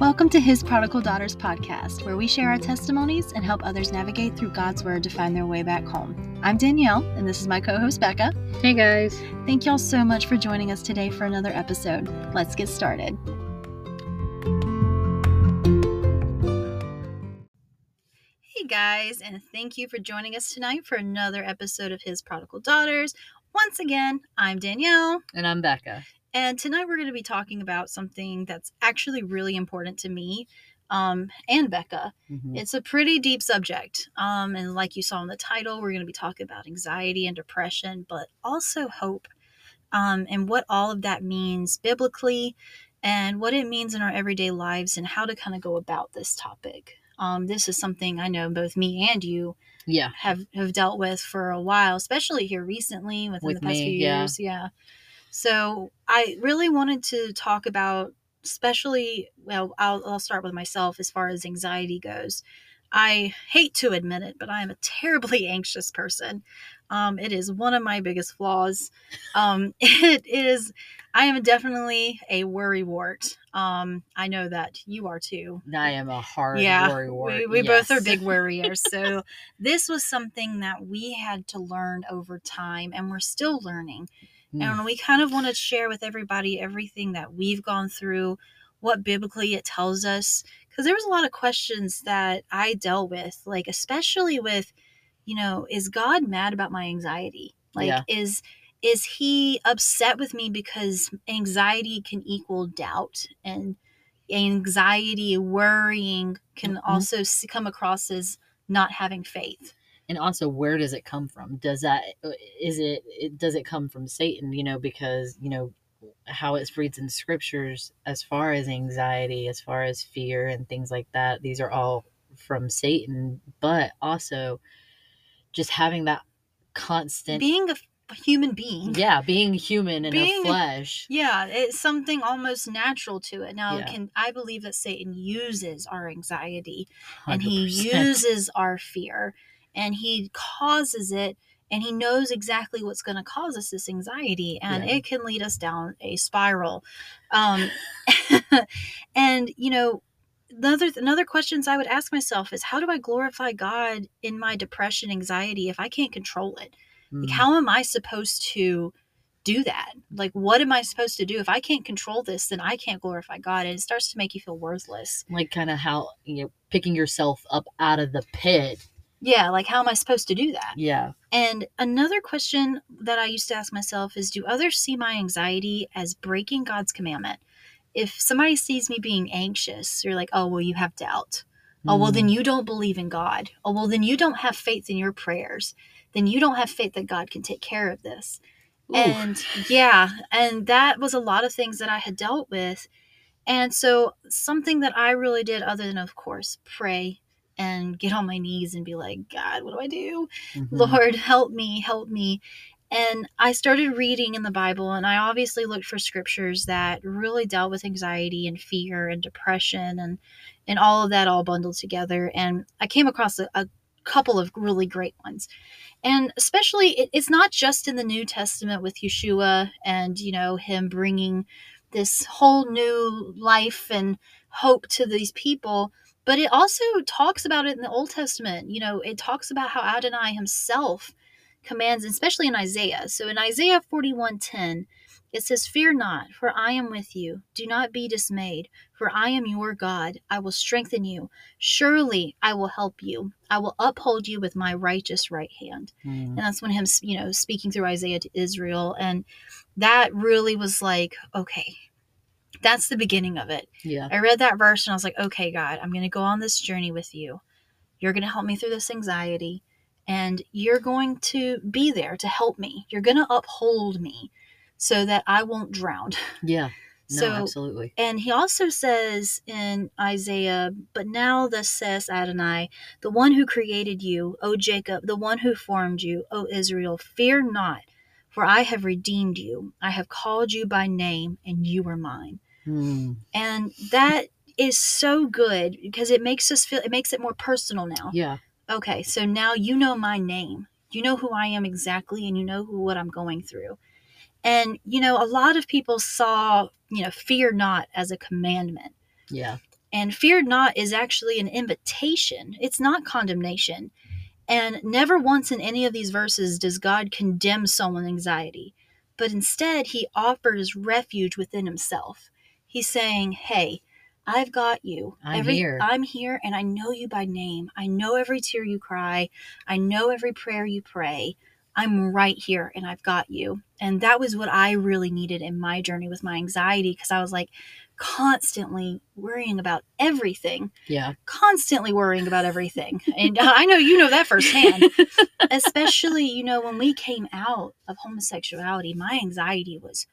Welcome to His Prodigal Daughters podcast, where we share our testimonies and help others navigate through God's Word to find their way back home. I'm Danielle, and this is my co host, Becca. Hey guys. Thank y'all so much for joining us today for another episode. Let's get started. Hey guys, and thank you for joining us tonight for another episode of His Prodigal Daughters. Once again, I'm Danielle. And I'm Becca. And tonight we're going to be talking about something that's actually really important to me um, and Becca. Mhm. It's a pretty deep subject. Um, and like you saw in the title, we're going to be talking about anxiety and depression, but also hope um, and what all of that means biblically and what it means in our everyday lives and how to kind of go about this topic. Um, this is something I know both me and you Yeah. have have dealt with for a while, especially here recently within With the past me, few yeah. years. Yeah. So I really wanted to talk about, especially, well, I'll, I'll start with myself as far as anxiety goes. I hate to admit it, but I am a terribly anxious person. Um, it is one of my biggest flaws. Um, it is, I am definitely a worry wart. Um, I know that you are too. I am a hard Yeah, worry wart. We, we both are big worriers. So this was something that we had to learn over time and we're still learning. Mm. And we kind of want to share with everybody everything that we've gone through, what biblically it tells us. Because there was a lot of questions that I dealt with, like especially with, you know, is God mad about my anxiety? Like Yeah. is is he upset with me because anxiety can equal doubt and anxiety worrying can Mhm. also come across as not having faith And also, where does it come from? Does that uh, is it? Does it come from Satan? You know, because you know how it reads in scriptures as far as anxiety, as far as fear and things like that. These are all from Satan, but also just having that constant, being a human being yeah, being human in Being- a flesh. Yeah, it's something almost natural to it. Now, Yeah. can I believe that Satan uses our anxiety and he uses our fear and he causes it and he knows exactly what's going to cause us this anxiety and Yeah. it can lead us down a spiral. Um and you know, another another questions I would ask myself is how do I glorify God in my depression anxiety if I can't control it? Like, Mm. how am I supposed to do that? Like, what am I supposed to do? If I can't control this, then I can't glorify God. And it starts to make you feel worthless. like kind of how you know picking yourself up out of the pit Yeah, like, how am I supposed to do that? yeah And another question that I used to ask myself is do others see my anxiety as breaking God's commandment? If somebody sees me being anxious, you're like, oh, well, you have doubt. Oh, well, Mm. then you don't believe in God. Oh, well, then you don't have faith in your prayers. Then you don't have faith that God can take care of this. Oof. And yeah, and that was a lot of things that I had dealt with. And so, something that I really did, other than, of course, pray and get on my knees and be like, God, what do I do? Mhm. Lord, help me, help me. And I started reading in the Bible, and I obviously looked for scriptures that really dealt with anxiety and fear and depression and and all of that all bundled together. And I came across a, a couple of really great ones. And especially, it, it's not just in the New Testament with Yeshua and you know him bringing this whole new life and hope to these people but it also talks about it in the Old Testament. You know, it talks about how Adonai himself commands, especially in Isaiah. So in Isaiah 41:10, it says, "Fear not, for I am with you. Do not be dismayed, for I am your God. I will strengthen you. Surely I will help you. I will uphold you with my righteous right hand." Mm. And that's when him, you know, speaking through Isaiah to Israel and that really was like, okay, that's the beginning of it. yeah I read that verse and I was like, okay, God, I'm going to go on this journey with you. You're going to help me through this anxiety and you're going to be there to help me. You're going to uphold me so that I won't drown. yeah no So- absolutely And he also says in Isaiah, But now thus says Adonai, the one who created you, O Jacob, the one who formed you, O Israel, fear not, for I have redeemed you. I have called you by name, and you are mine. Mm. And that is so good because it makes us feel, it makes it more personal now. yeah Okay, so now you know my name. You know who I am exactly, and you know who, what I'm going through. And, you know, a lot of people saw, you know, fear not as a commandment. yeah And fear not is actually an invitation, it's not condemnation. And never once in any of these verses does God condemn someone's anxiety, but instead he offers refuge within himself. He's saying, Hey, I've got you. I'm every, here. I'm here and I know you by name. I know every tear you cry. I know every prayer you pray. I'm right here and I've got you. And that was what I really needed in my journey with my anxiety because I was like constantly worrying about everything, Yeah. constantly worrying about everything. And uh, I know you know that firsthand especially you know when we came out of homosexuality my anxiety was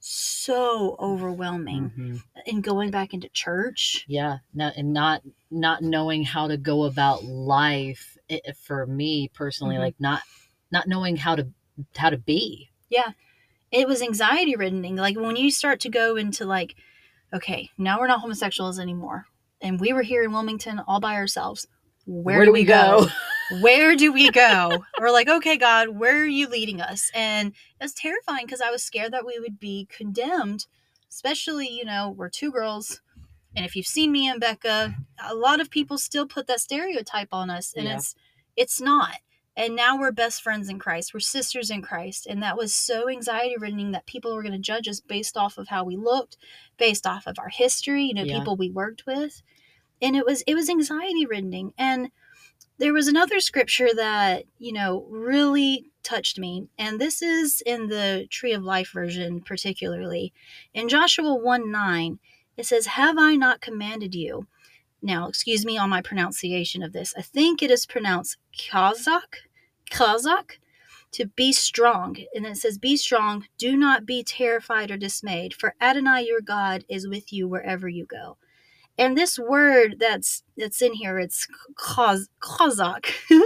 so overwhelming Mhm. and going back into church Yeah. And not not knowing how to go about life it, for me personally, Mhm. like not not knowing how to how to be. Yeah. It was anxiety ridden like when you start to go into like okay now we're not homosexuals anymore and we were here in wilmington all by ourselves where, do we go? where do we go? We're like, okay, God, where are you leading us? And it's terrifying because I was scared that we would be condemned, especially, you know, we're two girls. And if you've seen me and Becca, a lot of people still put that stereotype on us. And Yeah. it's it's not. And now we're best friends in Christ. We're sisters in Christ. And that was so anxiety ridden that people were going to judge us based off of how we looked, based off of our history, you know, Yeah. people we worked with. And it was it was anxiety ridden. And there was another scripture that you know really touched me and this is in the tree of life version particularly. In joshua 1 9 it says have i not commanded you? Now excuse me on my pronunciation of this. I think it is pronounced kazakh kazakh to be strong. And it says be strong. Do not be terrified or dismayed for adonai your god is with you wherever you go and this word that's that's in here it's kaz, kazakh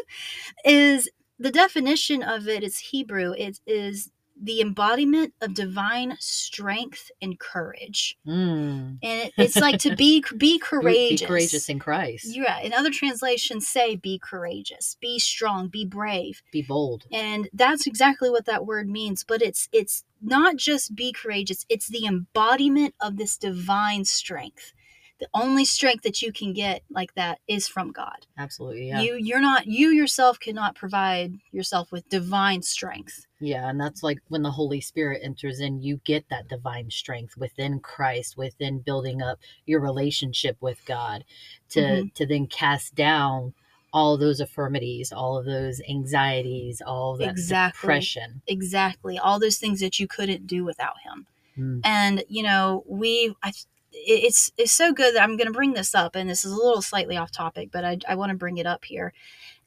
is the definition of it is hebrew it is the embodiment of divine strength and courage Mm. and it, it's like to be be Be courageous courageous in Christ. yeah in other translations say be courageous be strong be brave Be bold. and that's exactly what that word means but it's it's not just be courageous it's the embodiment of this divine strength the only strength that you can get like that is from god Absolutely. Yeah. you you're not you yourself cannot provide yourself with divine strength Yeah, and that's like when the Holy Spirit enters in, you get that divine strength within Christ, within building up your relationship with God to Mhm. to then cast down all those affirmities, all of those anxieties, all that Exactly. depression. exactly all those things that you couldn't do without him Mm. and you know we I, it's it's so good that i'm going to bring this up and this is a little slightly off topic but i, I want to bring it up here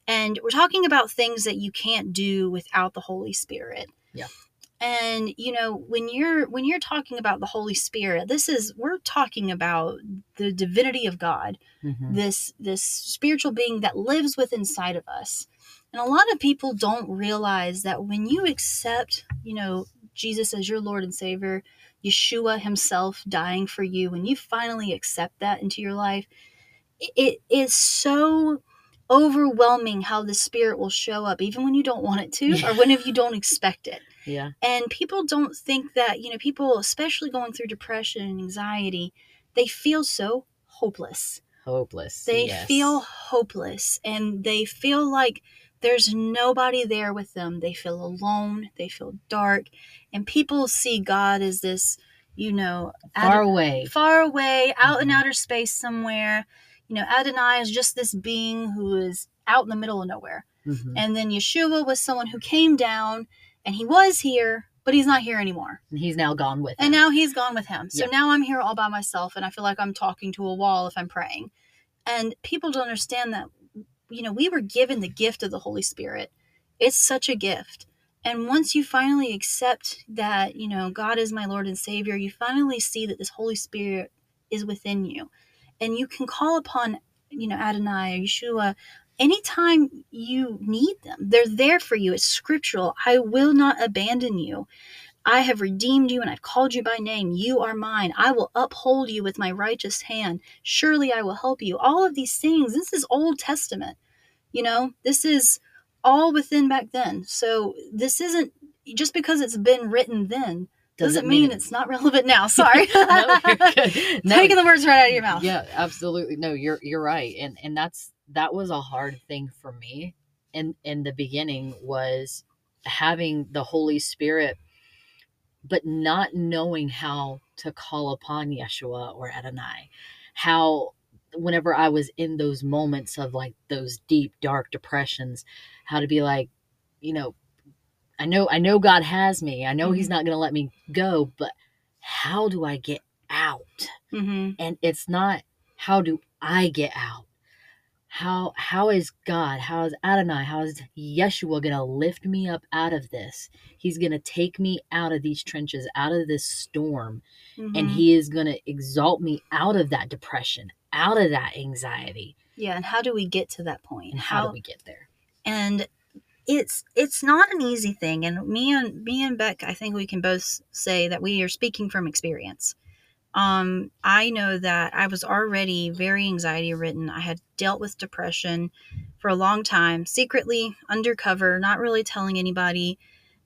and we're talking about things that you can't do without the holy spirit Yeah. and you know when you're when you're talking about the holy spirit this is we're talking about the divinity of god Mhm. this this spiritual being that lives within inside of us and a lot of people don't realize that when you accept you know jesus as your lord and savior yeshua himself dying for you when you finally accept that into your life it- is so overwhelming how the spirit will show up even when you don't want it to or when if you don't expect it Yeah. and people don't think that you know people especially going through depression and anxiety they feel so hopeless Hopeless. they yes. feel hopeless and they feel like there's nobody there with them. They feel alone, they feel dark, and people see God as this, you know, far Ad- away. far away, out in Mhm. outer space somewhere. You know, Adonai is just this being who is out in the middle of nowhere. Mhm. And then Yeshua was someone who came down and he was here, but he's not here anymore. And he's now gone with And now he's gone with him. So Yeah. now I'm here all by myself and I feel like I'm talking to a wall if I'm praying. And people don't understand that, you know, we were given the gift of the Holy Spirit. It's such a gift. And once you finally accept that, you know, God is my Lord and Savior, you finally see that this Holy Spirit is within you. And you can call upon, you know, Adonai or Yeshua anytime you need them. They're there for you. It's scriptural. I will not abandon you. I have redeemed you and I've called you by name. You are mine. I will uphold you with my righteous hand. Surely I will help you. All of these things, this is Old Testament. You know, this is all within back then. So this isn't just because it's been written then doesn't, mean, it's not relevant now. Sorry. no. No, Taking the words right out of your mouth. yeah absolutely no you're you're right and and that's that was a hard thing for me in in the beginning was having the holy spirit but not knowing how to call upon yeshua or adonai. How whenever i was in those moments of like those deep dark depressions how to be like you know i know i know god has me. I know he's not going to let me go but how do i get out? Hmm and it's not how do I get out? How how is God, how is Adonai, how is Yeshua gonna lift me up out of this? He's gonna take me out of these trenches, out of this storm, and Mhm. he is gonna exalt me out of that depression, out of that anxiety. yeah. And how do we get to that point? And how do we get there? and it's it's not an easy thing and me and me and beck i think we can both say that we are speaking from experience um i know that i was already very anxiety ridden i had dealt with depression for a long time secretly undercover not really telling anybody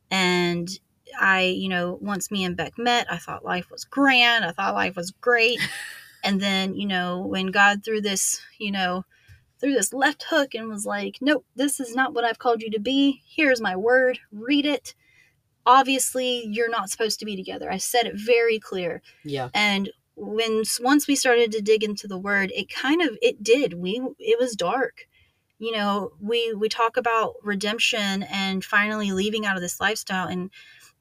and i you know once me and beck met i thought life was grand i thought life was great and then you know when god threw this you know threw this left hook and was like, Nope, this is not what I've called you to be. Here's my word. Read it. Obviously, you're not supposed to be together. I said it very clear. Yeah. And when once we started to dig into the word, it kind of it did. We it was dark. You know, we we talk about redemption and finally leaving out of this lifestyle and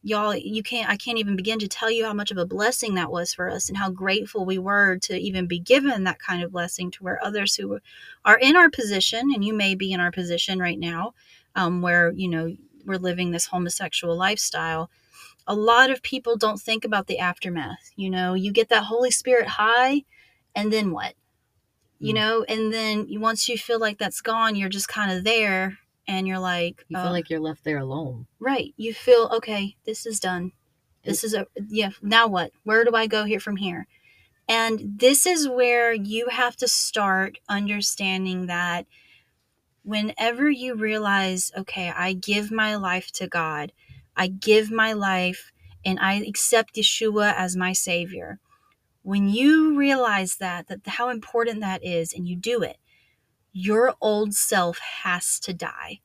y'all you can't i can't even begin to tell you how much of a blessing that was for us and how grateful we were to even be given that kind of blessing to where others who are in our position and you may be in our position right now um, where you know we're living this homosexual lifestyle a lot of people don't think about the aftermath you know? You get that holy spirit high and then what? You Mm. know? And then once you feel like that's gone you're just kind of there and you're like You uh, feel like you're left there alone. right. You feel okay this is done. This is a yeah now what? Where do i go here from here? And this is where you have to start understanding that whenever you realize okay i give my life to god i give my life and i accept yeshua as my savior when you realize that that how important that is and you do it your old self has to die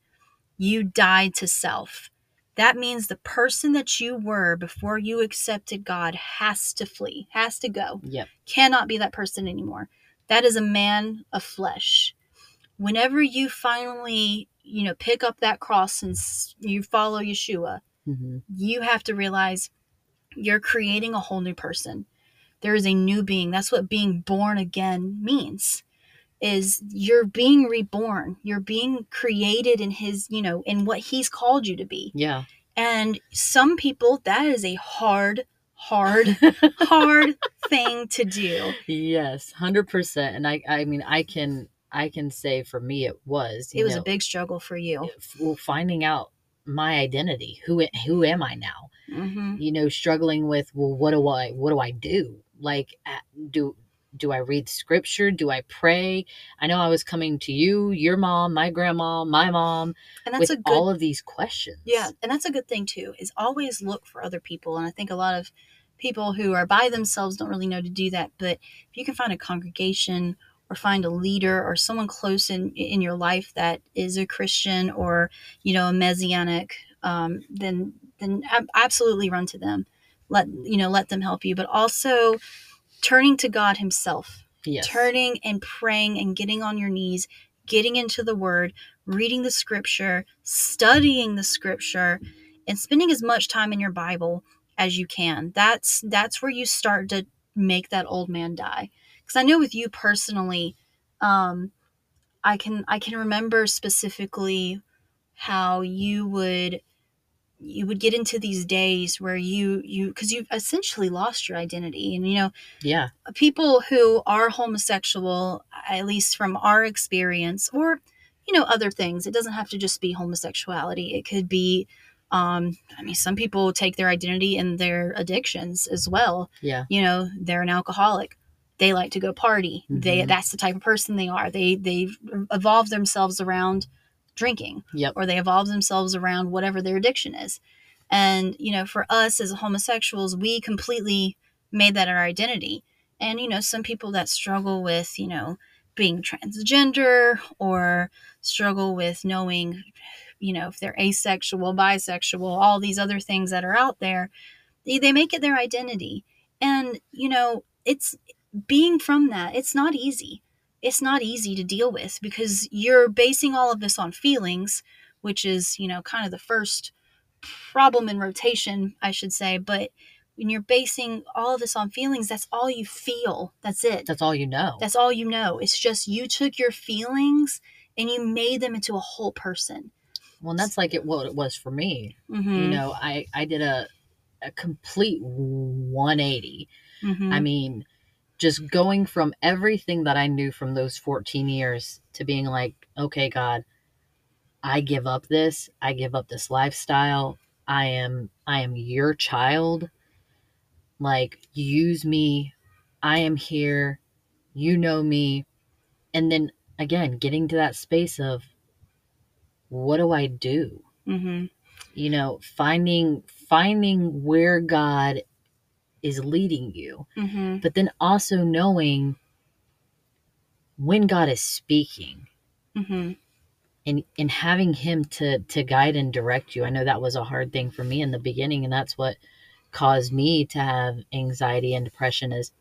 you died to self that means the person that you were before you accepted God has to flee, has to go, Yep. cannot be that person anymore. That is a man of flesh. Whenever you finally, you know, pick up that cross and you follow Yeshua, hmm you have to realize you're creating a whole new person. There is a new being. That's what being born again means. Is you're being reborn. You're being created in his, you know, in what he's called you to be. Yeah. And some people that is a hard, hard, hard thing to do. yes, hundred percent. And I, I mean, I can, I can say for me, it was. It was know, a big struggle for you. well, finding out my identity. Who, who am I now? hmm You know, struggling with, well, what do I, what do I do? Like, do, do I read scripture? Do I pray? I know I was coming to you, your mom, my grandma, my mom, And that's with a good all of these questions. Yeah, and that's a good thing too. Is always look for other people, and I think a lot of people who are by themselves don't really know to do that. But if you can find a congregation or find a leader or someone close in in your life that is a Christian or you know a messianic, um, then then ab- absolutely run to them. Let you know let them help you, but also turning to God Himself Yes. turning and praying and getting on your knees, getting into the word, reading the scripture, studying the scripture, and spending as much time in your Bible as you can. That's that's where you start to make that old man die. Cuz I know with you personally, um I can I can remember specifically how you would you would get into these days where you you because you essentially lost your identity and you know Yeah. people who are homosexual, at least from our experience, or you know other things. It doesn't have to just be homosexuality. It could be, um, I mean, some people take their identity in their addictions as well. Yeah. You know, they're an alcoholic. They like to go party. They Mhm. that's the type of person they are. They they evolve themselves around drinking Yep. or they evolve themselves around whatever their addiction is. And, you know, for us as homosexuals, we completely made that our identity. And, you know, some people that struggle with, you know, being transgender or struggle with knowing, you know, if they're asexual, bisexual, all these other things that are out there, they, they make it their identity. And, you know, it's being from that, it's not easy. It's not easy to deal with because you're basing all of this on feelings, which is, you know, kind of the first problem in rotation, I should say. But when you're basing all of this on feelings, that's all you feel. That's it. That's all you know. That's all you know. It's just you took your feelings and you made them into a whole person. Well, and that's like it what it was for me. Mm-hmm. You know, I I did a a complete 180. Mhm. I mean, just going from everything that I knew from those 14 years to being like, okay, God, I give up this. I give up this lifestyle. I am I am your child. Like use me. I am here. You know me. And then again, getting to that space of what do I do? Mhm. You know, finding finding where God is leading you Mhm. but then also knowing when God is speaking Mhm. and and having him to to guide and direct you. I know that was a hard thing for me in the beginning and that's what caused me to have anxiety and depression is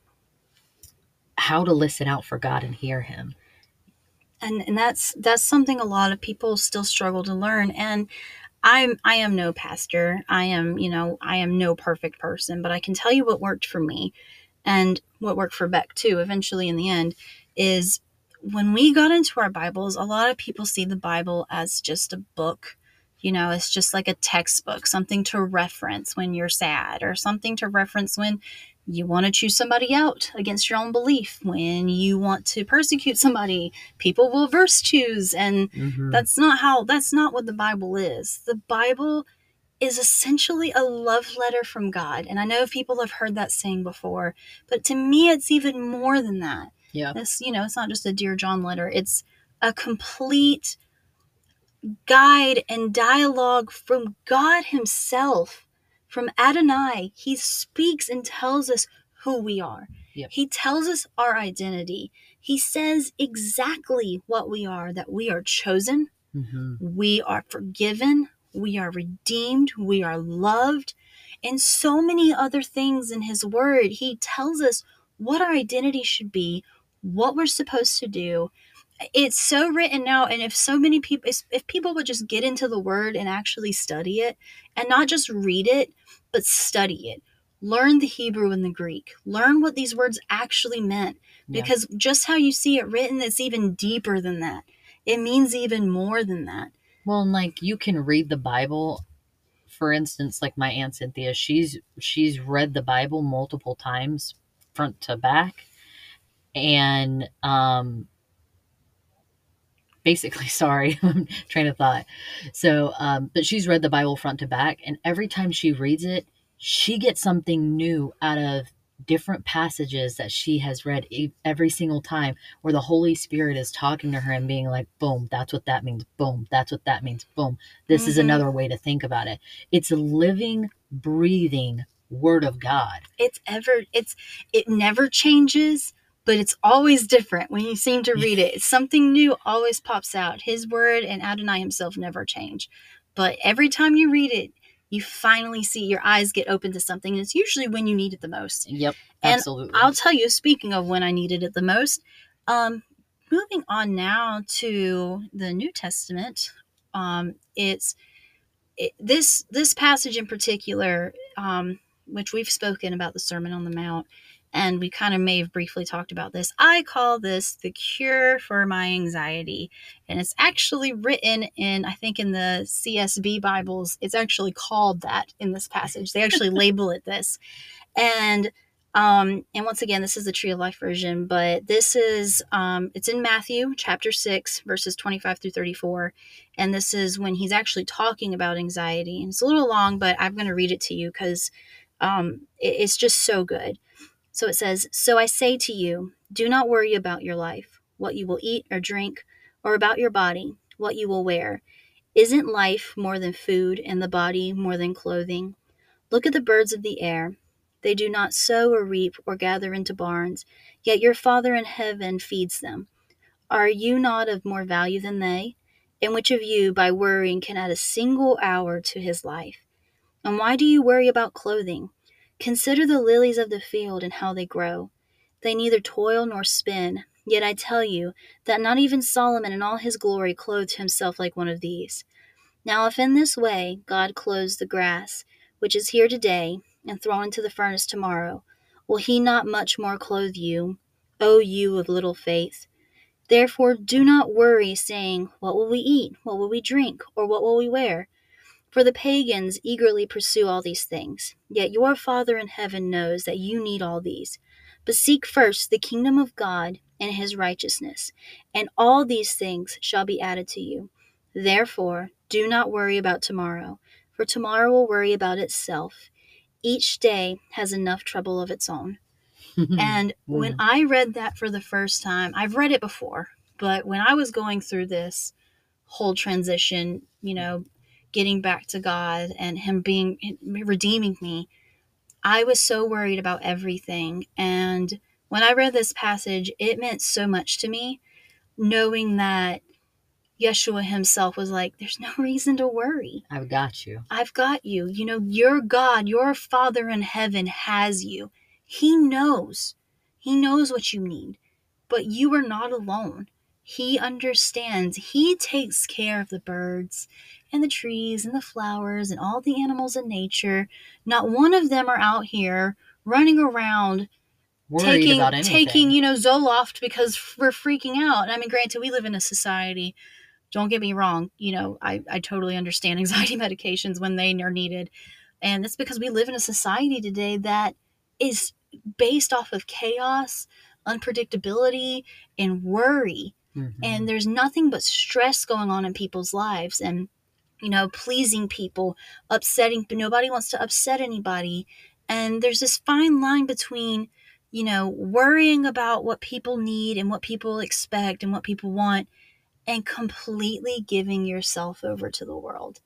how to listen out for God and hear him. and and that's that's something a lot of people still struggle to learn and i'm i am no pastor. I am you know i am no perfect person but i can tell you what worked for me and what worked for beck too eventually in the end is when we got into our bibles a lot of people see the bible as just a book you know it's just like a textbook something to reference when you're sad or something to reference when you want to choose somebody out against your own belief when you want to persecute somebody people will verse choose and Mhm. that's not how that's not what the bible is the bible is essentially a love letter from god and i know people have heard that saying before but to me it's even more than that yeah. it's you know it's not just a dear john letter it's a complete guide and dialogue from god himself from adonai he speaks and tells us who we are Yep. he tells us our identity he says exactly what we are that we are chosen Mhm. we are forgiven, we are redeemed, we are loved, and so many other things in His Word. He tells us what our identity should be, what we're supposed to do. It's so written out, and if so many people, if- people would just get into the Word and actually study it, and not just read it, but study it. Learn the Hebrew and the Greek. Learn what these words actually meant. Yeah. Because just how you see it written, it's even deeper than that. It means even more than that. Well, and like you can read the Bible. For instance, like my aunt Cynthia, she's she's read the Bible multiple times, front to back, and um, basically, sorry, I'm train of thought. So, um, but she's read the Bible front to back, and every time she reads it, she gets something new out of different passages that she has read every single time where the Holy Spirit is talking to her and being like, boom, that's what that means. Boom, that's what that means. Boom. This is Mhm. another way to think about it. It's a living, breathing word of God. It's ever it's it never changes, but it's always different when you seem to read it. Something new always pops out. His word and Adonai himself never change. But every time you read it, you finally see your eyes get open to something. And it's usually when you need it the most. Yep, And absolutely. I'll tell you, speaking of when I needed it the most, um, moving on now to the New Testament, um, it's it, this this passage in particular, um, which we've spoken about the Sermon on the Mount, and we kind of may have briefly talked about this. I call this the cure for my anxiety, and it's actually written in I think in the CSB Bibles. It's actually called that in this passage. They actually label it this, and um, and once again, this is the Tree of Life version, but this is um, it's in Matthew chapter six, verses twenty-five through thirty-four, and this is when he's actually talking about anxiety. And it's a little long, but I'm going to read it to you because um, it- it's just so good. So it says, "So I say to you, do not worry about your life, what you will eat or drink, or about your body, what you will wear. Isn't life more than food and the body more than clothing? Look at the birds of the air. They do not sow or reap or gather into barns, yet your Father in heaven feeds them. Are you not of more value than they? And which of you, by worrying, can add a single hour to his life? And why do you worry about clothing? Consider the lilies of the field and how they grow. They neither toil nor spin. Yet I tell you that not even Solomon in all his glory clothed himself like one of these. Now, if in this way God clothes the grass, which is here today and thrown into the furnace tomorrow, will he not much more clothe you, O you of little faith? Therefore, do not worry, saying, What will we eat? What will we drink? Or what will we wear? For the pagans eagerly pursue all these things. Yet your Father in heaven knows that you need all these. But seek first the kingdom of God and his righteousness, and all these things shall be added to you. Therefore, do not worry about tomorrow, for tomorrow will worry about itself. Each day has enough trouble of its own. and when I read that for the first time, I've read it before, but when I was going through this whole transition, you know, getting back to God and Him being redeeming me, I was so worried about everything. And when I read this passage, it meant so much to me, knowing that Yeshua himself was like, There's no reason to worry. I've got you. I've got you. You know, your God, your Father in heaven has you. He knows. He knows what you need, but you are not alone. He understands. He takes care of the birds and the trees and the flowers and all the animals in nature. Not one of them are out here running around taking taking you know Zoloft because we're freaking out. I mean, granted, we live in a society. Don't get me wrong. You know, I I totally understand anxiety medications when they are needed, and it's because we live in a society today that is based off of chaos, unpredictability, and worry Mhm. and there's nothing but stress going on in people's lives and you know pleasing people upsetting but nobody wants to upset anybody. And there's this fine line between you know worrying about what people need and what people expect and what people want and completely giving yourself over to the world.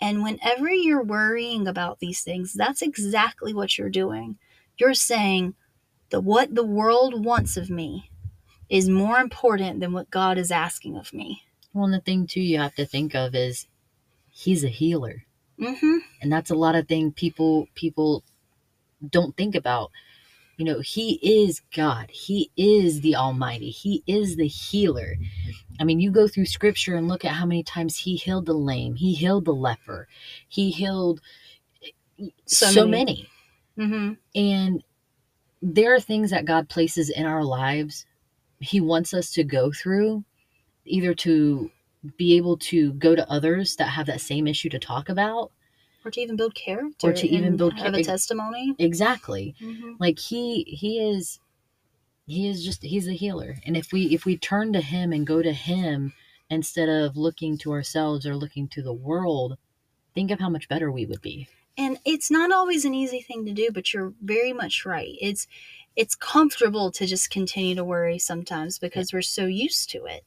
And whenever you're worrying about these things that's exactly what you're doing. You're saying that what the world wants of me is more important than what God is asking of me. Well, and the thing too you have to think of is he's a healer. Mm-hmm. and that's a lot of thing people people don't think about you know he is god he is the almighty he is the healer i mean you go through scripture and look at how many times he healed the lame he healed the leper he healed So so, many. many. Mm-hmm. and there are things that god places in our lives he wants us to go through either to be able to go to others that have that same issue to talk about Or to even build character. Or to even build have a testimony. exactly Mm-hmm. like he he is he is just he's a healer and if we if we turn to him and go to him instead of looking to ourselves or looking to the world think of how much better we would be And it's not always an easy thing to do, but you're very much right. It's it's comfortable to just continue to worry sometimes because we're so used to it.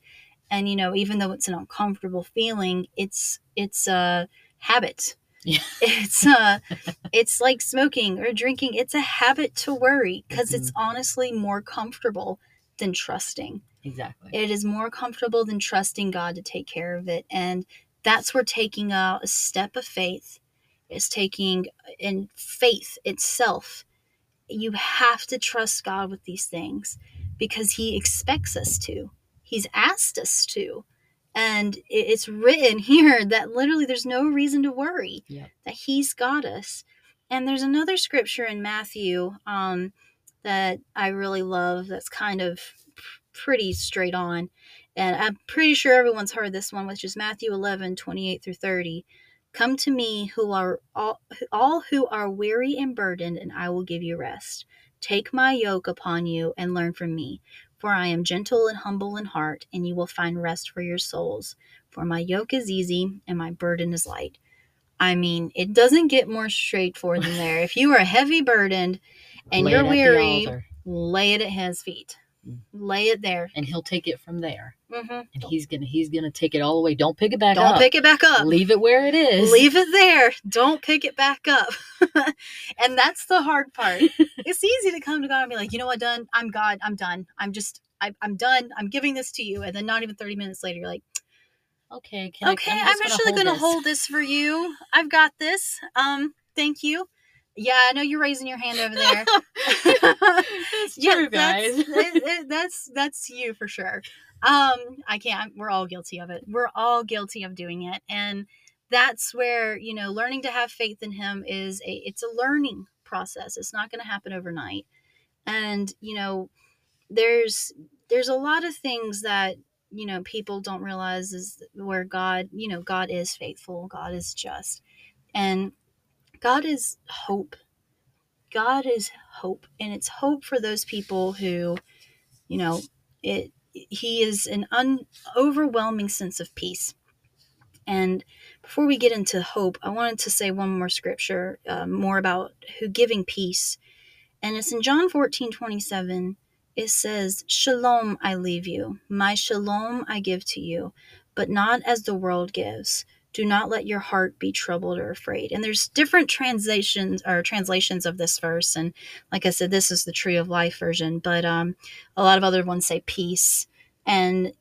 And you know, even though it's an uncomfortable feeling, it's it's a habit. Yeah. It's uh it's like smoking or drinking. It's a habit to worry because it's honestly more comfortable than trusting. exactly It is more comfortable than trusting God to take care of it. And that's where taking a, a step of faith is taking in faith itself. You have to trust God with these things because He expects us to. He's asked us to. And it's written here that literally there's no reason to worry Yep. that He's got us. And there's another scripture in Matthew um, that I really love that's kind of pretty straight on. And I'm pretty sure everyone's heard this one, which is Matthew 11, 28 through 30. Come to me who are all, all who are weary and burdened, and I will give you rest. Take my yoke upon you and learn from me, for I am gentle and humble in heart, and you will find rest for your souls. For my yoke is easy and my burden is light. I mean, it doesn't get more straightforward than there. If you are heavy burdened and Lay you're it at the weary, lay it at his feet. Mm. Lay it there. and he'll take it from there Mm-hmm. and he's gonna he's gonna take it all away. Don't pick it back up. Don't pick it back up. Leave it where it is. Leave it there. Don't pick it back up. and that's the hard part. it's easy to come to God and be like, you know what, done? I'm God. I'm done. I'm just, I, I'm done. I'm giving this to you. And then not even 30 minutes later, you're like, Okay, can okay, I, I'm, just actually going to hold this for you. I've got this. Um, thank you. Yeah, I know you're raising your hand over there. That's Yeah, true, guys. That's, it- it- that's that's you for sure. Um, I can't. We're all guilty of it. We're all guilty of doing it, and that's where you know learning to have faith in Him is a. It's a learning process. It's not going to happen overnight, and you know, there's there's a lot of things that you know people don't realize is where God, you know, God is faithful. God is just, and God is hope. God is hope, and it's hope for those people who, you know, it. He is an un, overwhelming sense of peace. And before we get into hope, I wanted to say one more scripture, uh, more about who giving peace, and it's in John fourteen twenty seven. It says, "Shalom I leave you, my shalom I give to you, but not as the world gives." Do not let your heart be troubled or afraid. And there's different translations or translations of this verse. And like i said this is the tree of life version but um, a lot of other ones say peace. And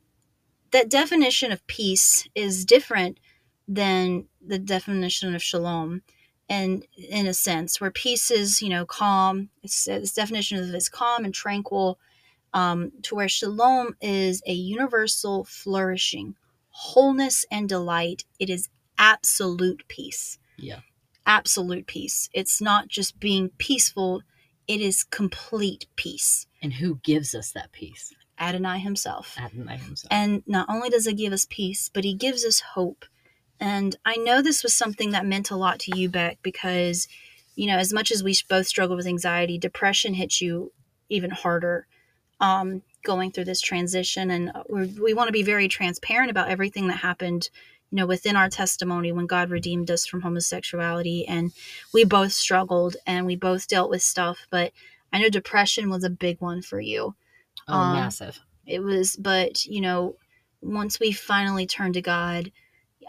that definition of peace is different than the definition of shalom and in a sense where peace is you know calm. It's, its definition of it's calm and tranquil um, to where shalom is a universal flourishing wholeness and delight. It is absolute peace. Yeah. Absolute peace. It's not just being peaceful, it is complete peace. And who gives us that peace? Adonai himself. Adonai himself. And not only does he give us peace, but he gives us hope. And I know this was something that meant a lot to you, Beck, because, you know, as much as we both struggle with anxiety, depression hits you even harder um, going through this transition. And we're, we want to be very transparent about everything that happened, you know, within our testimony when God redeemed us from homosexuality. And we both struggled and we both dealt with stuff. But I know depression was a big one for you oh, um, massive. it was but you know once we finally turned to god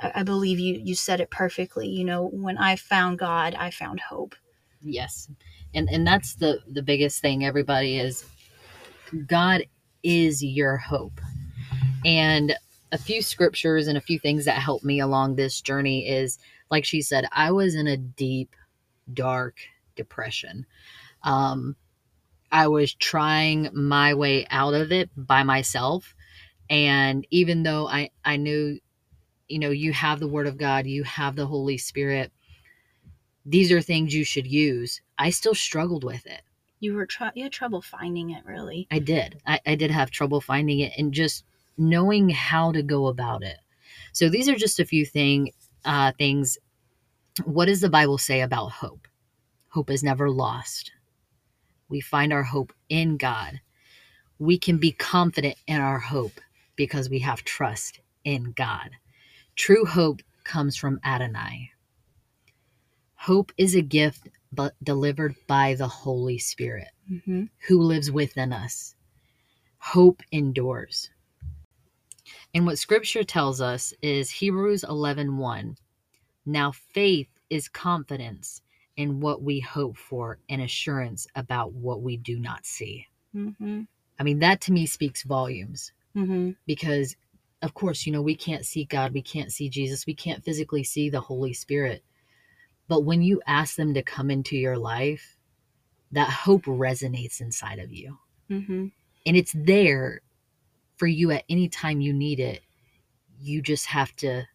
I, I believe you you said it perfectly you know when i found god i found hope Yes. And and that's the the biggest thing everybody is God is your hope. And a few scriptures and a few things that helped me along this journey is like she said I was in a deep dark depression. Um I was trying my way out of it by myself and even though I I knew you know you have the word of God, you have the Holy Spirit these are things you should use. I still struggled with it. You were tr- you had trouble finding it really I did. I, I did have trouble finding it and just knowing how to go about it. So these are just a few thing uh, things. What does the Bible say about hope? Hope is never lost. We find our hope in God. We can be confident in our hope because we have trust in God. True hope comes from Adonai. Hope is a gift but delivered by the Holy Spirit mm-hmm. who lives within us. Hope endures. And what scripture tells us is Hebrews 11:1. Now faith is confidence in what we hope for and assurance about what we do not see. Mm-hmm. I mean that to me speaks volumes Mm-hmm. because of course, you know, we can't see God, we can't see Jesus, we can't physically see the Holy Spirit. But when you ask them to come into your life, that hope resonates inside of you. Mm-hmm. and it's there for you at any time you need it. You just have to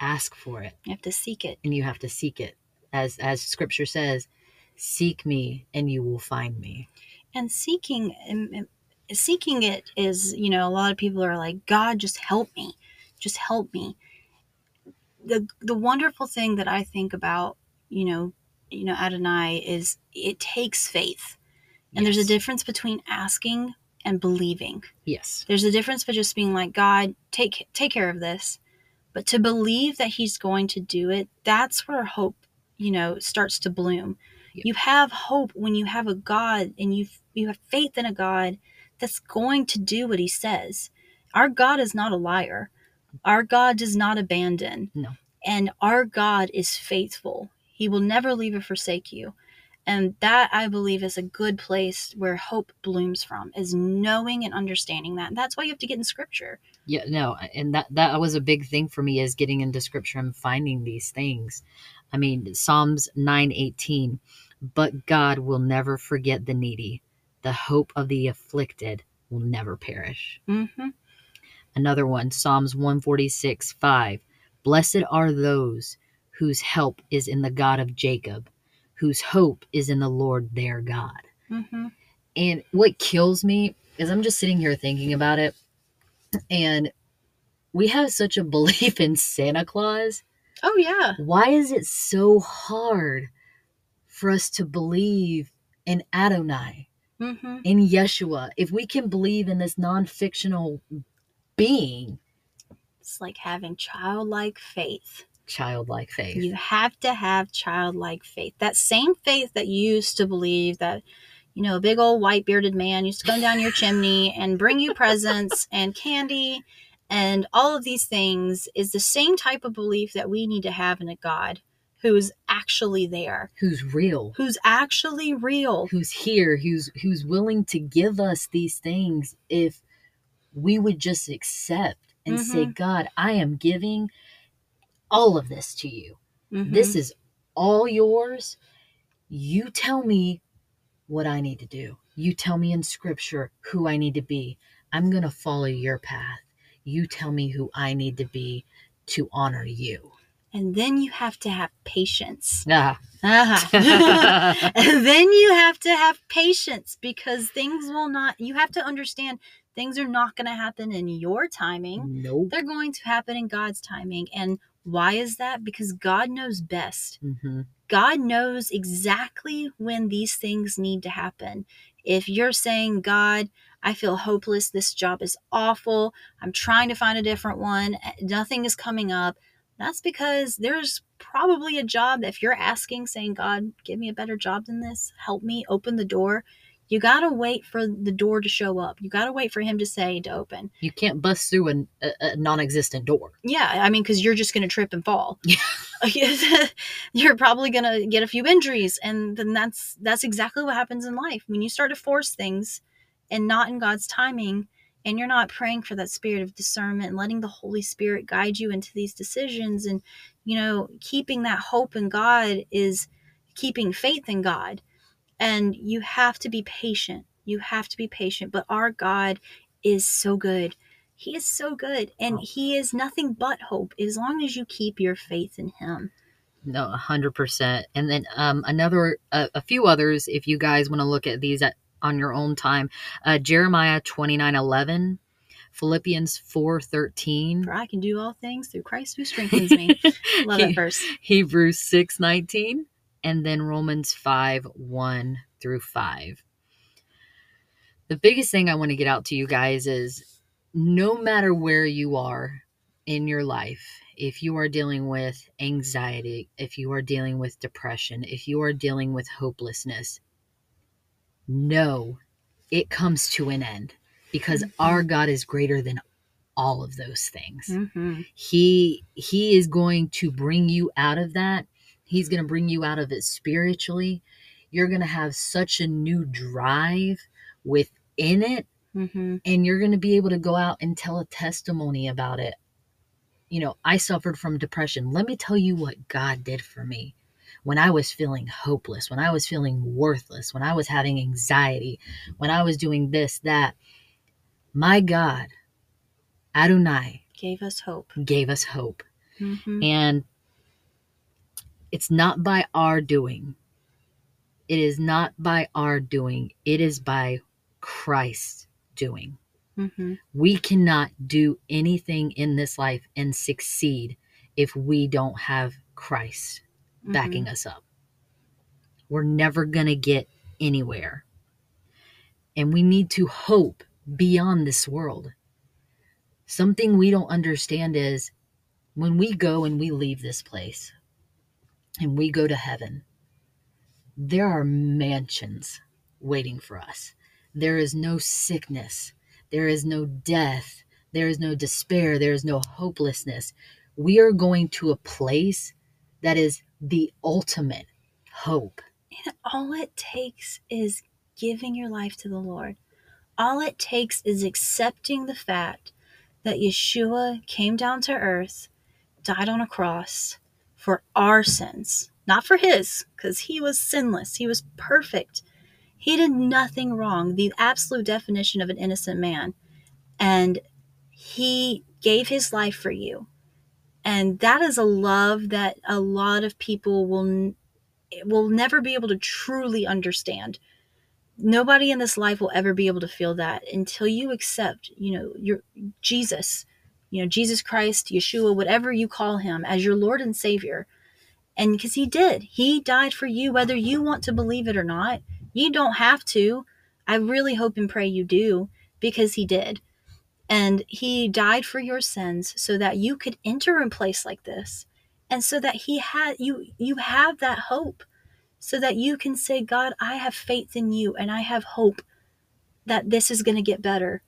ask for it you have to seek it and you have to seek it. As as scripture says, seek me and you will find me. and seeking um, um, seeking it is you know a lot of people are like god just help me just help me the the wonderful thing that i think about you know you know adonai is it takes faith and there's a difference between asking and believing Yes. there's a difference by just being like god take take care of this but to believe that he's going to do it that's where hope you know starts to bloom Yeah. you have hope when you have a god and you you have faith in a god that's going to do what he says Our God is not a liar. Our God does not abandon. No. And our God is faithful. He will never leave or forsake you. And that I believe is a good place where hope blooms from is knowing and understanding that. And that's why you have to get in scripture. Yeah, no, and that that was a big thing for me is getting into scripture and finding these things. I mean, Psalms 9:18, but God will never forget the needy. The hope of the afflicted will never perish. Mm-hmm. Another one, Psalms 146, 5. Blessed are those whose help is in the God of Jacob, whose hope is in the Lord their God. Mm-hmm. And what kills me is I'm just sitting here thinking about it, and we have such a belief in Santa Claus. Oh yeah. Why is it so hard for us to believe in Adonai, Mm-hmm. in Yeshua? If we can believe in this non fictional being, It's like having childlike faith. Childlike faith. You have to have childlike faith. That same faith that you used to believe that, you know, a big old white bearded man used to come down your chimney and bring you presents and candy and all of these things is the same type of belief that we need to have in a God who is actually there, who's real, who's actually real. who's here, who's who's willing to give us these things if we would just accept and say, mm-hmm. God, I am giving all of this to you. Mhm. This is all yours. You tell me what I need to do. You tell me in scripture who I need to be. I'm going to follow your path. You tell me who I need to be to honor you. and then you have to have patience. Ah. Uh-huh. and then you have to have patience because things will not, you have to understand things are not going to happen in your timing. nope. They're going to happen in God's timing. And why is that? Because God knows best. hmm God knows exactly when these things need to happen. If you're saying, God, I feel hopeless, this job is awful, I'm trying to find a different one, nothing is coming up, that's because there's probably a job if you're asking, saying, God, give me a better job than this, help me open the door. You got to wait for the door to show up. You got to wait for him to say to open. You can't bust through an, a, a non existent door. Yeah, I mean, because you're just going to trip and fall. Yeah. you're probably going to get a few injuries, and then that's that's exactly what happens in life when you start to force things and not in God's timing, and you're not praying for that spirit of discernment and letting the Holy Spirit guide you into these decisions, and you know, keeping that hope in God is keeping faith in God, and you have to be patient. You have to be patient, but our God is so good. He is so good, and He is nothing but hope as long as you keep your faith in Him. No, a hundred percent. And then um, another, uh, a few others, if you guys want to look at these at, on your own time, uh, Jeremiah twenty nine eleven, Philippians four thirteen, For I can do all things through Christ who strengthens me. Love that verse. Hebrews six nineteen, and then Romans five one through five. The biggest thing I want to get out to you guys is no matter where you are in your life, if you are dealing with anxiety, if you are dealing with depression, if you are dealing with hopelessness, know it comes to an end because Mhm. our God is greater than all of those things Mm-hmm. he he is going to bring you out of that he's going to bring you out of it spiritually you're going to have such a new drive within it Mm-hmm. and you're going to be able to go out and tell a testimony about it you know i suffered from depression let me tell you what god did for me when i was feeling hopeless when i was feeling worthless when i was having anxiety when i was doing this that my god adonai Gave us hope. gave us hope Mm-hmm. and it's not by our doing. It is not by our doing. It is by Christ's doing. Mm-hmm. We cannot do anything in this life and succeed if we don't have Christ Mm-hmm. backing us up. We're never going to get anywhere. And we need to hope beyond this world. Something we don't understand is when we go and we leave this place and we go to heaven, there are mansions waiting for us. There is no sickness, there is no death, there is no despair, there is no hopelessness. We are going to a place that is the ultimate hope. And all it takes is giving your life to the Lord. All it takes is accepting the fact that Yeshua came down to earth, died on a cross for our sins, not for his, because he was sinless, he was perfect. He did nothing wrong, the absolute definition of an innocent man. And he gave his life for you. And that is a love that a lot of people will will never be able to truly understand. Nobody in this life will ever be able to feel that until you accept, you know, your Jesus, you know, Jesus Christ, Yeshua, whatever you call him as your Lord and Savior. And because he did, he died for you, whether you want to believe it or not. You don't have to. I really hope and pray you do because he did. And he died for your sins so that you could enter a place like this. And so that he had you you have that hope. So that you can say, God, I have faith in you and I have hope that this is going to get better.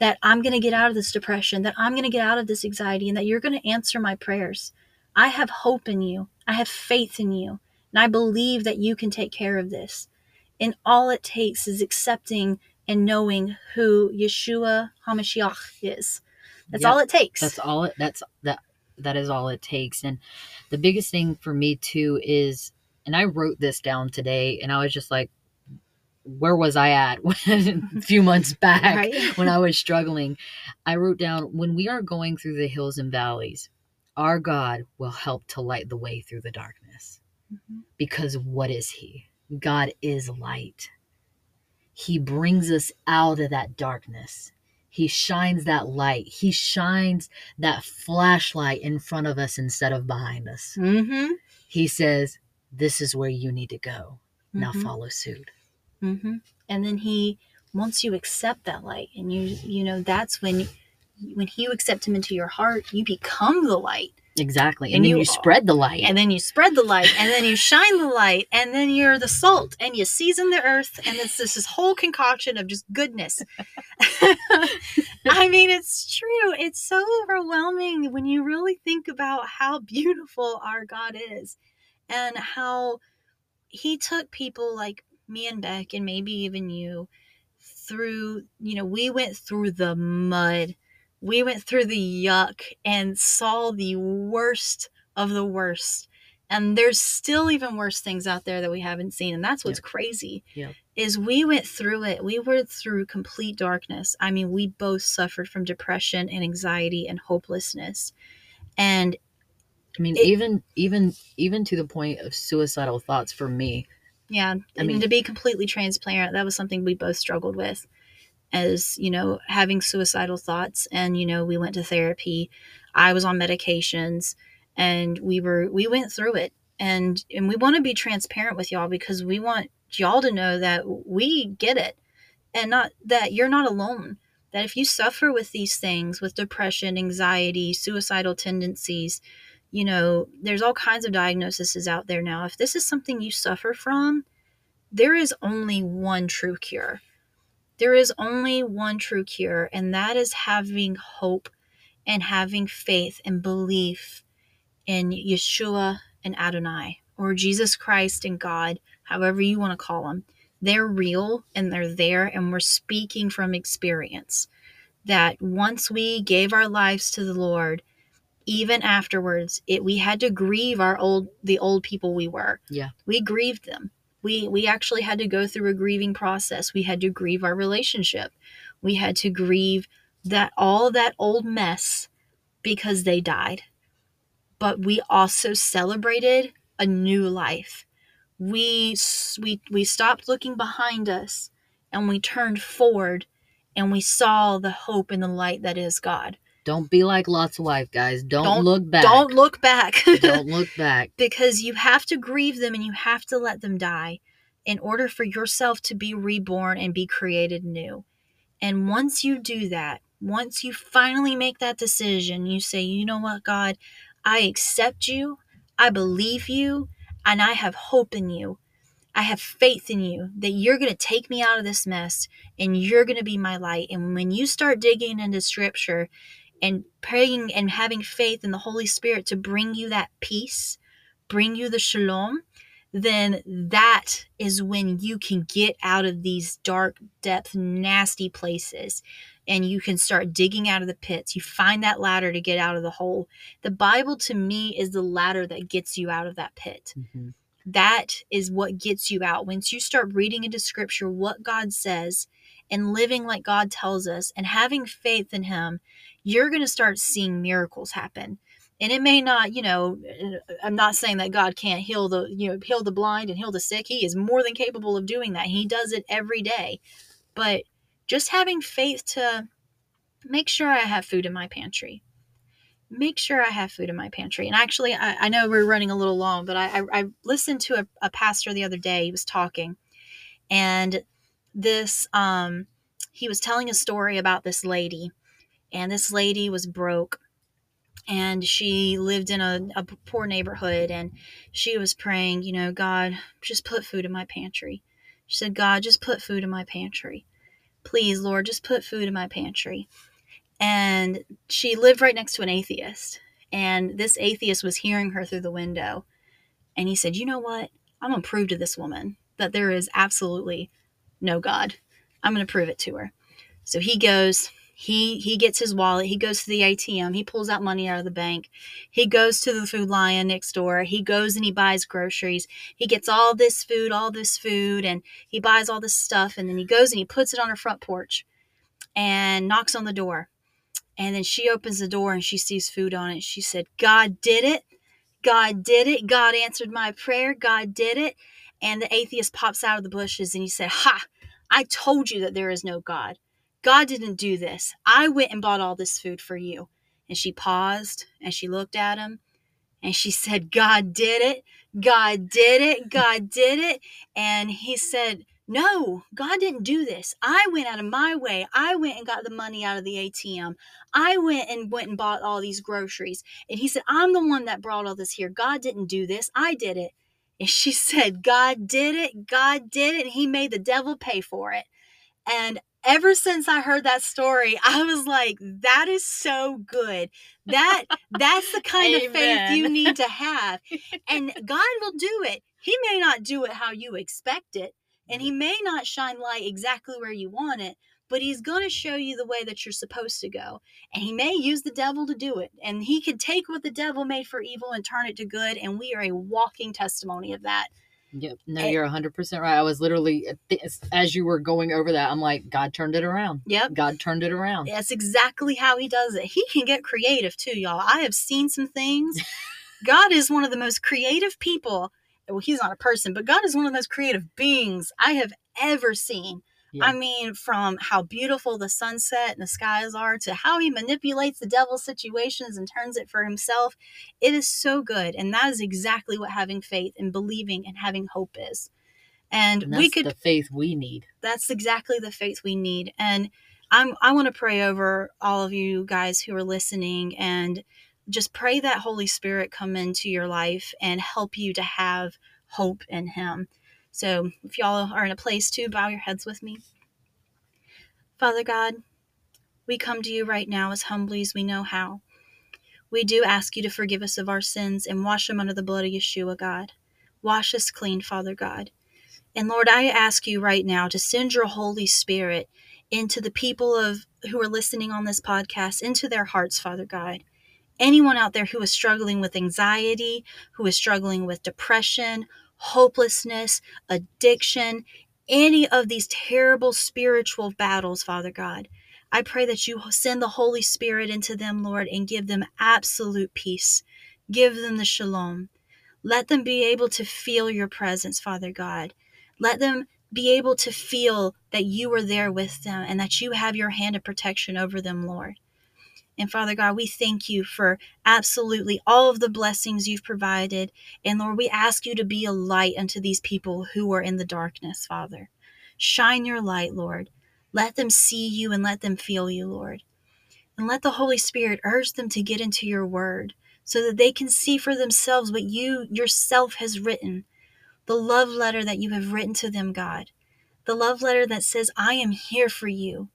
That I'm going to get out of this depression, that I'm going to get out of this anxiety, and that you're going to answer my prayers. I have hope in you. I have faith in you. And I believe that you can take care of this. And all it takes is accepting and knowing who Yeshua HaMashiach is. That's yep. all it takes. That's all it that's that that is all it takes. And the biggest thing for me too is and I wrote this down today and I was just like where was I at a few months back right. when I was struggling? I wrote down when we are going through the hills and valleys, our God will help to light the way through the darkness. Mm-hmm. Because what is He? God is light. He brings us out of that darkness. He shines that light. He shines that flashlight in front of us instead of behind us. Mm-hmm. He says, This is where you need to go. Now mm-hmm. follow suit. Mm-hmm. And then he, once you accept that light, and you, you know, that's when, when you accept him into your heart, you become the light. Exactly. And, and then you, you, spread the light. And then you spread the light. And then you shine the light. And then you're the salt. And you season the earth. And it's this, this whole concoction of just goodness. I mean, it's true. It's so overwhelming when you really think about how beautiful our God is and how he took people like me and Beck and maybe even you through, you know, we went through the mud we went through the yuck and saw the worst of the worst. And there's still even worse things out there that we haven't seen. And that's what's yeah. crazy. Yeah. Is we went through it. We were through complete darkness. I mean, we both suffered from depression and anxiety and hopelessness. And I mean, it, even even even to the point of suicidal thoughts for me. Yeah. I mean, to be completely transparent, that was something we both struggled with as you know having suicidal thoughts and you know we went to therapy i was on medications and we were we went through it and and we want to be transparent with y'all because we want y'all to know that we get it and not that you're not alone that if you suffer with these things with depression anxiety suicidal tendencies you know there's all kinds of diagnoses out there now if this is something you suffer from there is only one true cure there is only one true cure, and that is having hope and having faith and belief in Yeshua and Adonai, or Jesus Christ and God, however you want to call them. They're real and they're there, and we're speaking from experience. That once we gave our lives to the Lord, even afterwards, it we had to grieve our old the old people we were. Yeah. We grieved them. We we actually had to go through a grieving process. We had to grieve our relationship. We had to grieve that all that old mess because they died. But we also celebrated a new life. We we we stopped looking behind us and we turned forward and we saw the hope and the light that is God don't be like Lot's wife, guys. Don't, don't look back. Don't look back. don't look back. Because you have to grieve them and you have to let them die in order for yourself to be reborn and be created new. And once you do that, once you finally make that decision, you say, you know what, God, I accept you, I believe you, and I have hope in you. I have faith in you that you're going to take me out of this mess and you're going to be my light. And when you start digging into scripture and praying and having faith in the Holy Spirit to bring you that peace, bring you the shalom, then that is when you can get out of these dark depth, nasty places and you can start digging out of the pits. You find that ladder to get out of the hole. The Bible to me is the ladder that gets you out of that pit. Mm-hmm. That is what gets you out. Once you start reading into scripture what God says and living like God tells us and having faith in Him, you're going to start seeing miracles happen. And it may not, you know, I'm not saying that God can't heal the, you know, heal the blind and heal the sick. He is more than capable of doing that. He does it every day. But just having faith to make sure I have food in my pantry. Make sure I have food in my pantry. And actually, I, I know we're running a little long, but I, I, I listened to a, a pastor the other day. He was talking, and this, um, he was telling a story about this lady, and this lady was broke and she lived in a, a, poor neighborhood and she was praying you know god just put food in my pantry she said god just put food in my pantry please, Lord, just put food in my pantry. And she lived right next to an atheist. And this atheist was hearing her through the window. And he said, You know what? I'm going to prove to this woman that there is absolutely no God. I'm going to prove it to her. So he goes, he he gets his wallet he goes to the atm he pulls out money out of the bank he goes to the food lion next door he goes and he buys groceries he gets all this food all this food and he buys all this stuff and then he goes and he puts it on her front porch and knocks on the door. And then she opens the door and she sees food on it. She said god did it. God did it. God answered my prayer. God did it. And the atheist pops out of the bushes and he said ha! I told you that there is no god God didn't do this. I went and bought all this food for you. And she paused and she looked at him and she said, God did it. God did it. God did it. And he said, No, God didn't do this. I went out of my way. I went and got the money out of the ATM. I went and went and bought all these groceries. And he said, I'm the one that brought all this here. God didn't do this. I did it. And she said, God did it. God did it. And he made the devil pay for it. And ever since I heard that story, I was like, that is so good. That that's the kind of faith you need to have. And God will do it. He may not do it how you expect it, and he may not shine light exactly where you want it, but he's going to show you the way that you're supposed to go. And he may use the devil to do it. And he could take what the devil made for evil and turn it to good, and we are a walking testimony of that. Yep. No, you're 100% right. I was literally, uh, as you were going over that, I'm like, God turned it around. Yep. God turned it around. That's exactly how he does it. He can get creative too, y'all. I have seen some things. God is one of the most creative people. Well, he's not a person, but God is one of the most creative beings I have ever seen. Yeah. I mean, from how beautiful the sunset and the skies are to how he manipulates the devil's situations and turns it for himself. It is so good. And that is exactly what having faith and believing and having hope is. And, and we could the faith we need. That's exactly the faith we need. And I'm I want to pray over all of you guys who are listening and just pray that Holy Spirit come into your life and help you to have hope in him. So if y'all are in a place to, bow your heads with me. Father God, we come to you right now as humbly as we know how. We do ask you to forgive us of our sins and wash them under the blood of Yeshua, God. Wash us clean, Father God. And Lord, I ask you right now to send your Holy Spirit into the people of who are listening on this podcast, into their hearts, Father God. Anyone out there who is struggling with anxiety, who is struggling with depression hopelessness, addiction, any of these terrible spiritual battles, Father God. I pray that you send the Holy Spirit into them, Lord, and give them absolute peace. Give them the shalom. Let them be able to feel your presence, Father God. Let them be able to feel that you are there with them and that you have your hand of protection over them, Lord. And Father God, we thank you for absolutely all of the blessings you've provided. And Lord, we ask you to be a light unto these people who are in the darkness, Father. Shine your light, Lord. Let them see you and let them feel you, Lord. And let the Holy Spirit urge them to get into your word so that they can see for themselves what you yourself has written. the love letter that you have written to them, God. The love letter that says, I am here for you.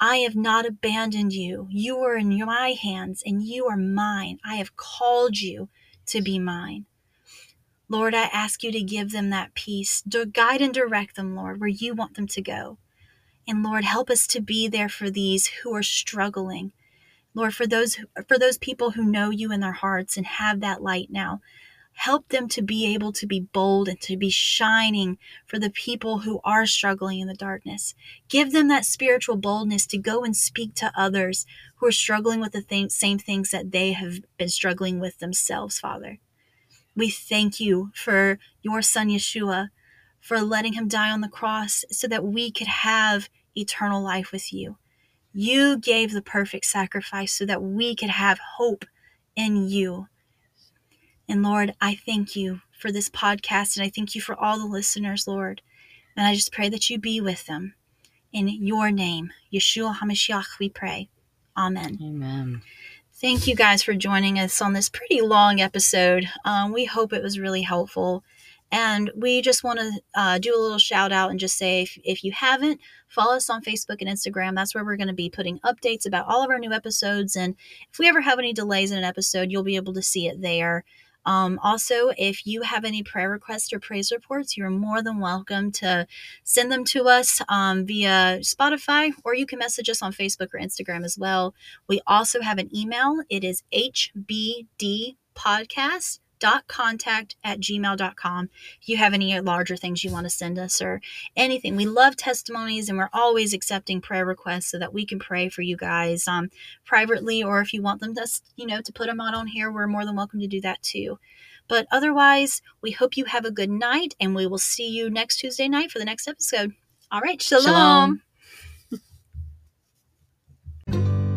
I have not abandoned you. You are in my hands and you are mine. I have called you to be mine. Lord, I ask you to give them that peace. Guide and direct them, Lord, where you want them to go. And Lord, help us to be there for these who are struggling. Lord, for those for those people who know you in their hearts and have that light now, help them to be able to be bold and to be shining for the people who are struggling in the darkness. Give them that spiritual boldness to go and speak to others who are struggling with the th- same things that they have been struggling with themselves, Father. We thank you for your son Yeshua, for letting him die on the cross so that we could have eternal life with you. You gave the perfect sacrifice so that we could have hope in you. And Lord, I thank you for this podcast and I thank you for all the listeners, Lord. And I just pray that you be with them. In your name, Yeshua HaMashiach, we pray. Amen. Amen. Thank you guys for joining us on this pretty long episode. Um, we hope it was really helpful. And we just want to uh, do a little shout out and just say if, if you haven't, follow us on Facebook and Instagram. That's where we're going to be putting updates about all of our new episodes. And if we ever have any delays in an episode, you'll be able to see it there. Um, also, if you have any prayer requests or praise reports, you're more than welcome to send them to us um, via Spotify, or you can message us on Facebook or Instagram as well. We also have an email. It is hpdpodcast contact at gmail.com if you have any larger things you want to send us or anything we love testimonies and we're always accepting prayer requests so that we can pray for you guys um, privately or if you want them to you know to put them out on here we're more than welcome to do that too. But otherwise we hope you have a good night and we will see you next tuesday night for the next episode. All right shalom, shalom.